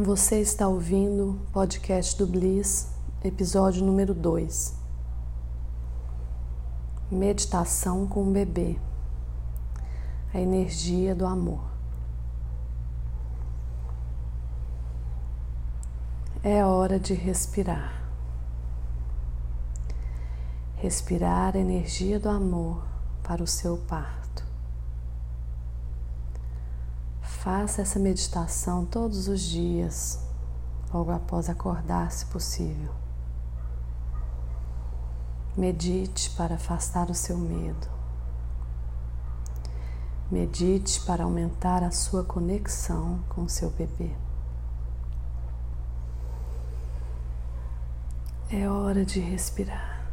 Você está ouvindo o podcast do Bliss, episódio número 2. Meditação com o bebê. A energia do amor. É hora de respirar. Respirar a energia do amor para o seu parto. Faça essa meditação todos os dias, logo após acordar, se possível. Medite para afastar o seu medo. Medite para aumentar a sua conexão com o seu bebê. É hora de respirar.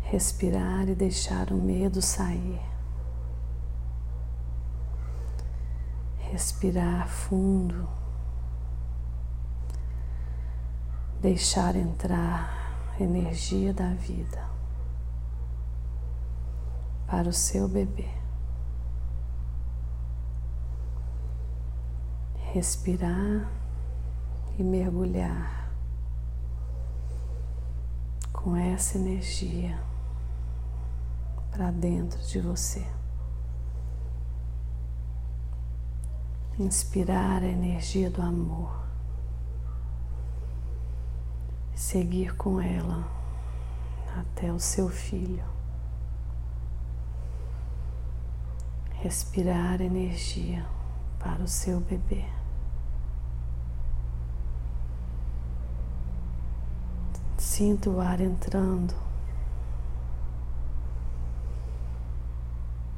Respirar e deixar o medo sair. Respirar fundo, deixar entrar energia da vida para o seu bebê. Respirar e mergulhar com essa energia para dentro de você. Inspirar a energia do amor, seguir com ela até o seu filho, respirar energia para o seu bebê. Sinta o ar entrando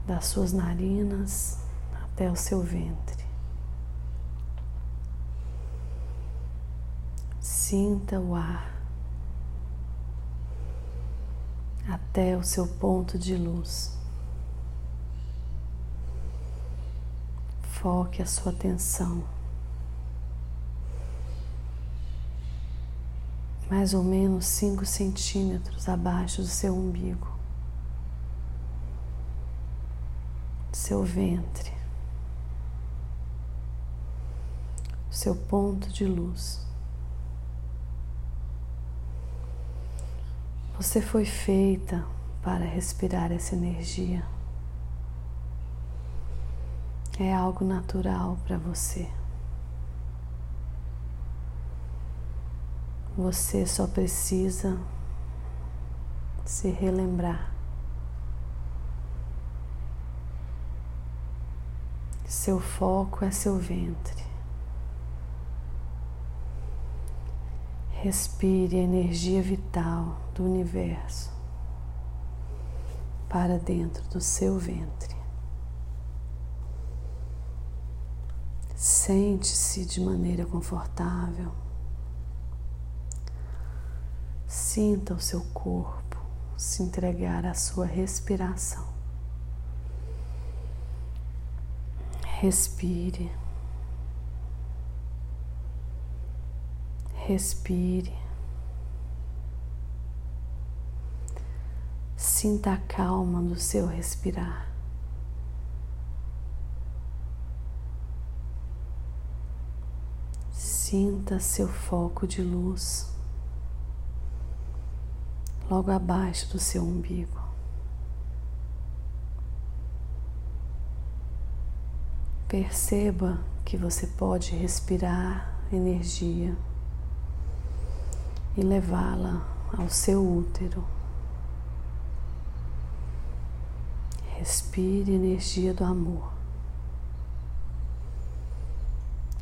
das suas narinas até o seu ventre. Sinta o ar até o seu ponto de luz. Foque a sua atenção mais ou menos 5 centímetros abaixo do seu umbigo, seu ventre, seu ponto de luz. Você foi feita para respirar essa energia. É algo natural para você. Você só precisa se relembrar. Seu foco é seu ventre. Respire a energia vital do universo para dentro do seu ventre. Sente-se de maneira confortável. Sinta o seu corpo se entregar à sua respiração. Respire. Respire. Sinta a calma do seu respirar. Sinta seu foco de luz logo abaixo do seu umbigo. Perceba que você pode respirar energia e levá-la ao seu útero. Respire energia do amor.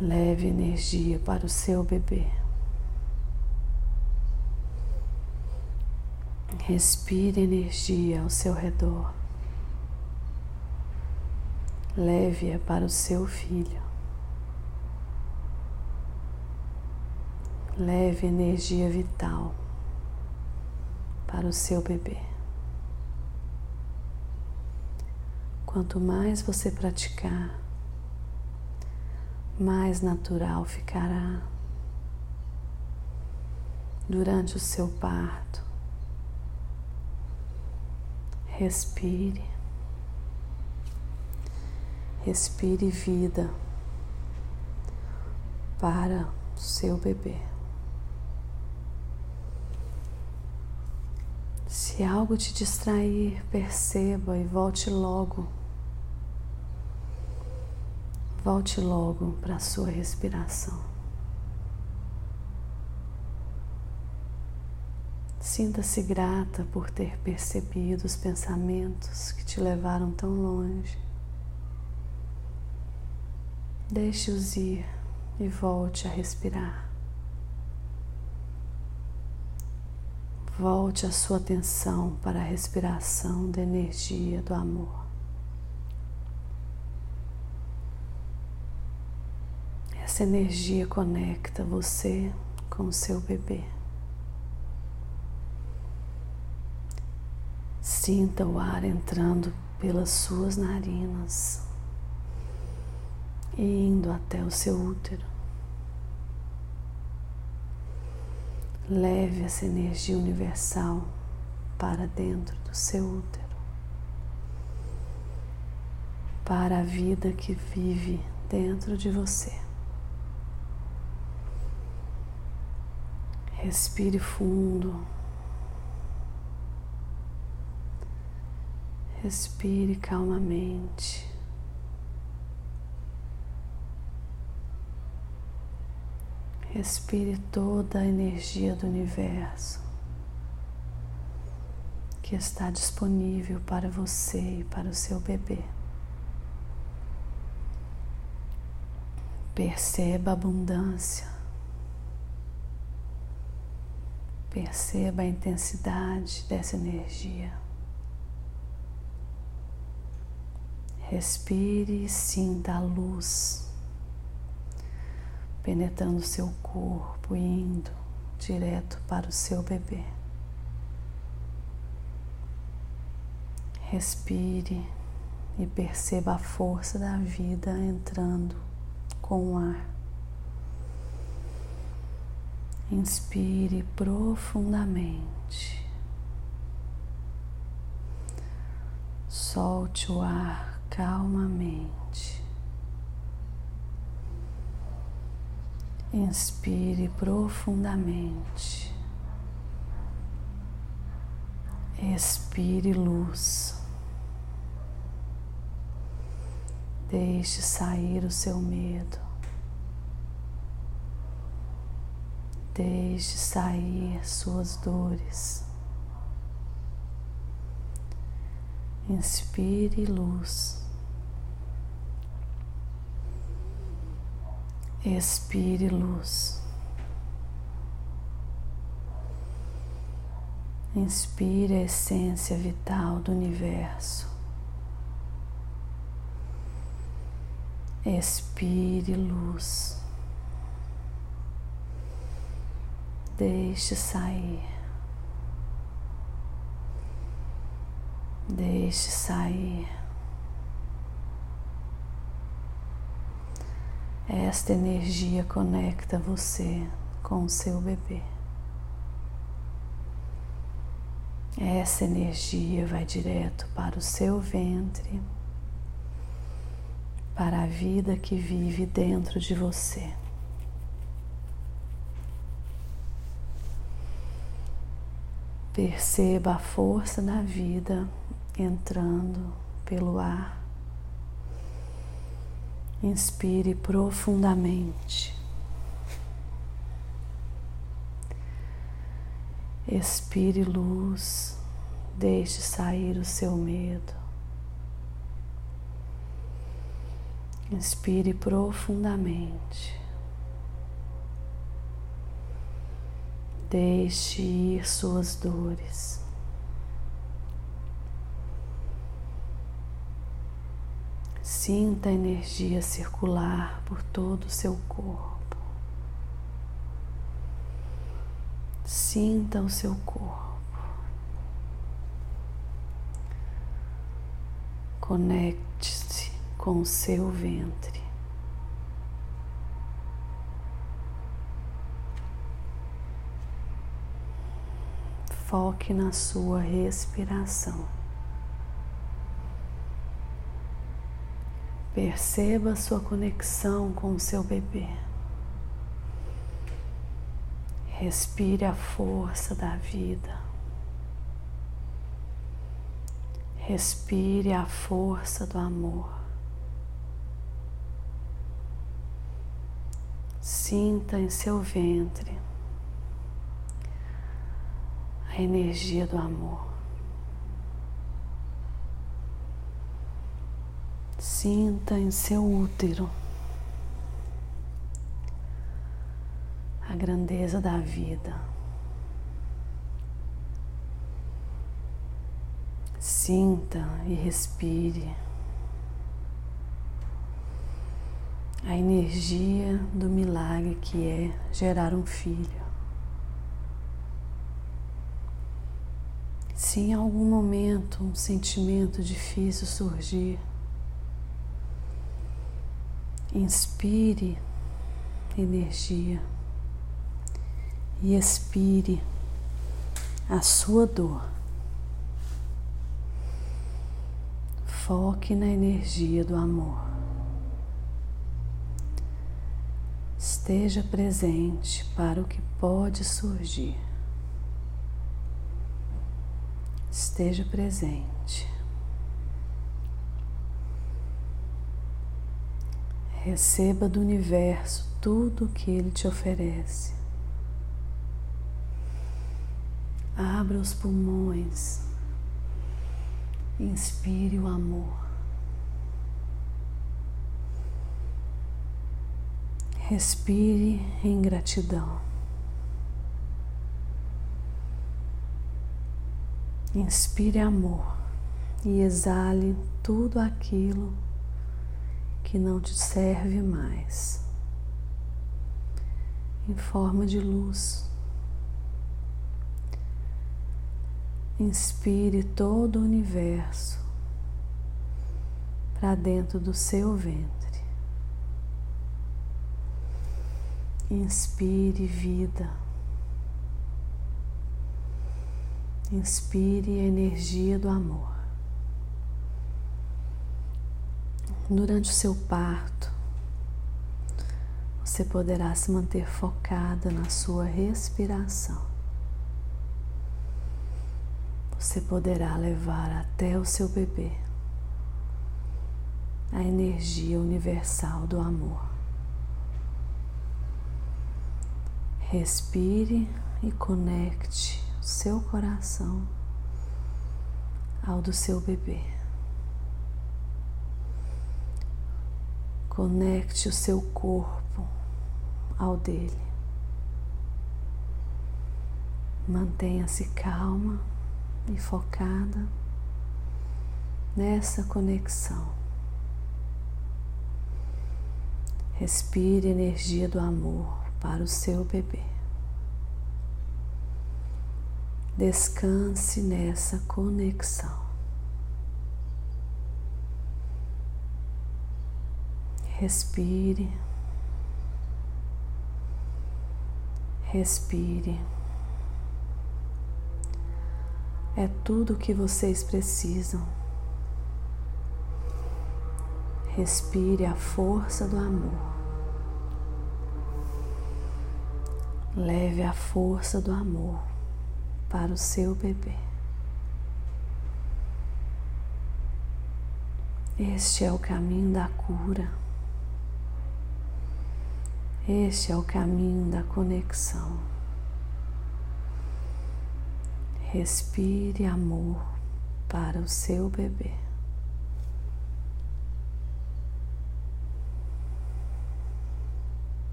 Leve energia para o seu bebê. Respire energia ao seu redor. Leve-a para o seu filho. Leve energia vital para o seu bebê. Quanto mais você praticar, mais natural ficará durante o seu parto. Respire, respire vida para o seu bebê. Se algo te distrair, perceba e volte logo. Volte logo para a sua respiração. Sinta-se grata por ter percebido os pensamentos que te levaram tão longe. Deixe-os ir e volte a respirar. Volte a sua atenção para a respiração da energia do amor. Essa energia conecta você com o seu bebê. Sinta o ar entrando pelas suas narinas e indo até o seu útero. Leve essa energia universal para dentro do seu útero, para a vida que vive dentro de você. Respire fundo. Respire calmamente. Respire toda a energia do universo que está disponível para você e para o seu bebê. Perceba a abundância. Perceba a intensidade dessa energia. Respire e sinta a luz penetrando seu corpo e indo direto para o seu bebê. Respire e perceba a força da vida entrando com o ar. Inspire profundamente. Solte o ar calmamente. Inspire profundamente. Expire luz. Deixe sair o seu medo. Deixe sair suas dores. Inspire luz. Expire luz. Inspire a essência vital do universo. Expire luz. Deixe sair. Deixe sair. Esta energia conecta você com o seu bebê. Essa energia vai direto para o seu ventre, para a vida que vive dentro de você. Perceba a força da vida entrando pelo ar Inspire profundamente. Expire luz, deixe sair o seu medo. Inspire profundamente. Deixe ir suas dores. Sinta a energia circular por todo o seu corpo. Sinta o seu corpo. Conecte-se com o seu ventre. Foque na sua respiração. Perceba sua conexão com o seu bebê. Respire a força da vida. Respire a força do amor. Sinta em seu ventre a energia do amor. Sinta em seu útero a grandeza da vida. Sinta e respire a energia do milagre que é gerar um filho. Se em algum momento um sentimento difícil surgir, inspire energia e expire a sua dor. Foque na energia do amor. Esteja presente para o que pode surgir. esteja presente. Receba do universo tudo o que ele te oferece. Abra os pulmões. Inspire o amor. Respire em gratidão. Inspire amor e exale tudo aquilo que não te serve mais em forma de luz. Inspire todo o universo para dentro do seu ventre. Inspire vida. Inspire a energia do amor. Durante o seu parto, você poderá se manter focada na sua respiração. Você poderá levar até o seu bebê a energia universal do amor. Respire e conecte seu coração ao do seu bebê. Conecte o seu corpo ao dele. Mantenha-se calma e focada nessa conexão. Respire energia do amor para o seu bebê. Descanse nessa conexão. Respire. Respire. É tudo o que vocês precisam. Respire a força do amor. Leve a força do amor para o seu bebê. Este é o caminho da cura. Este é o caminho da conexão. Respire amor para o seu bebê.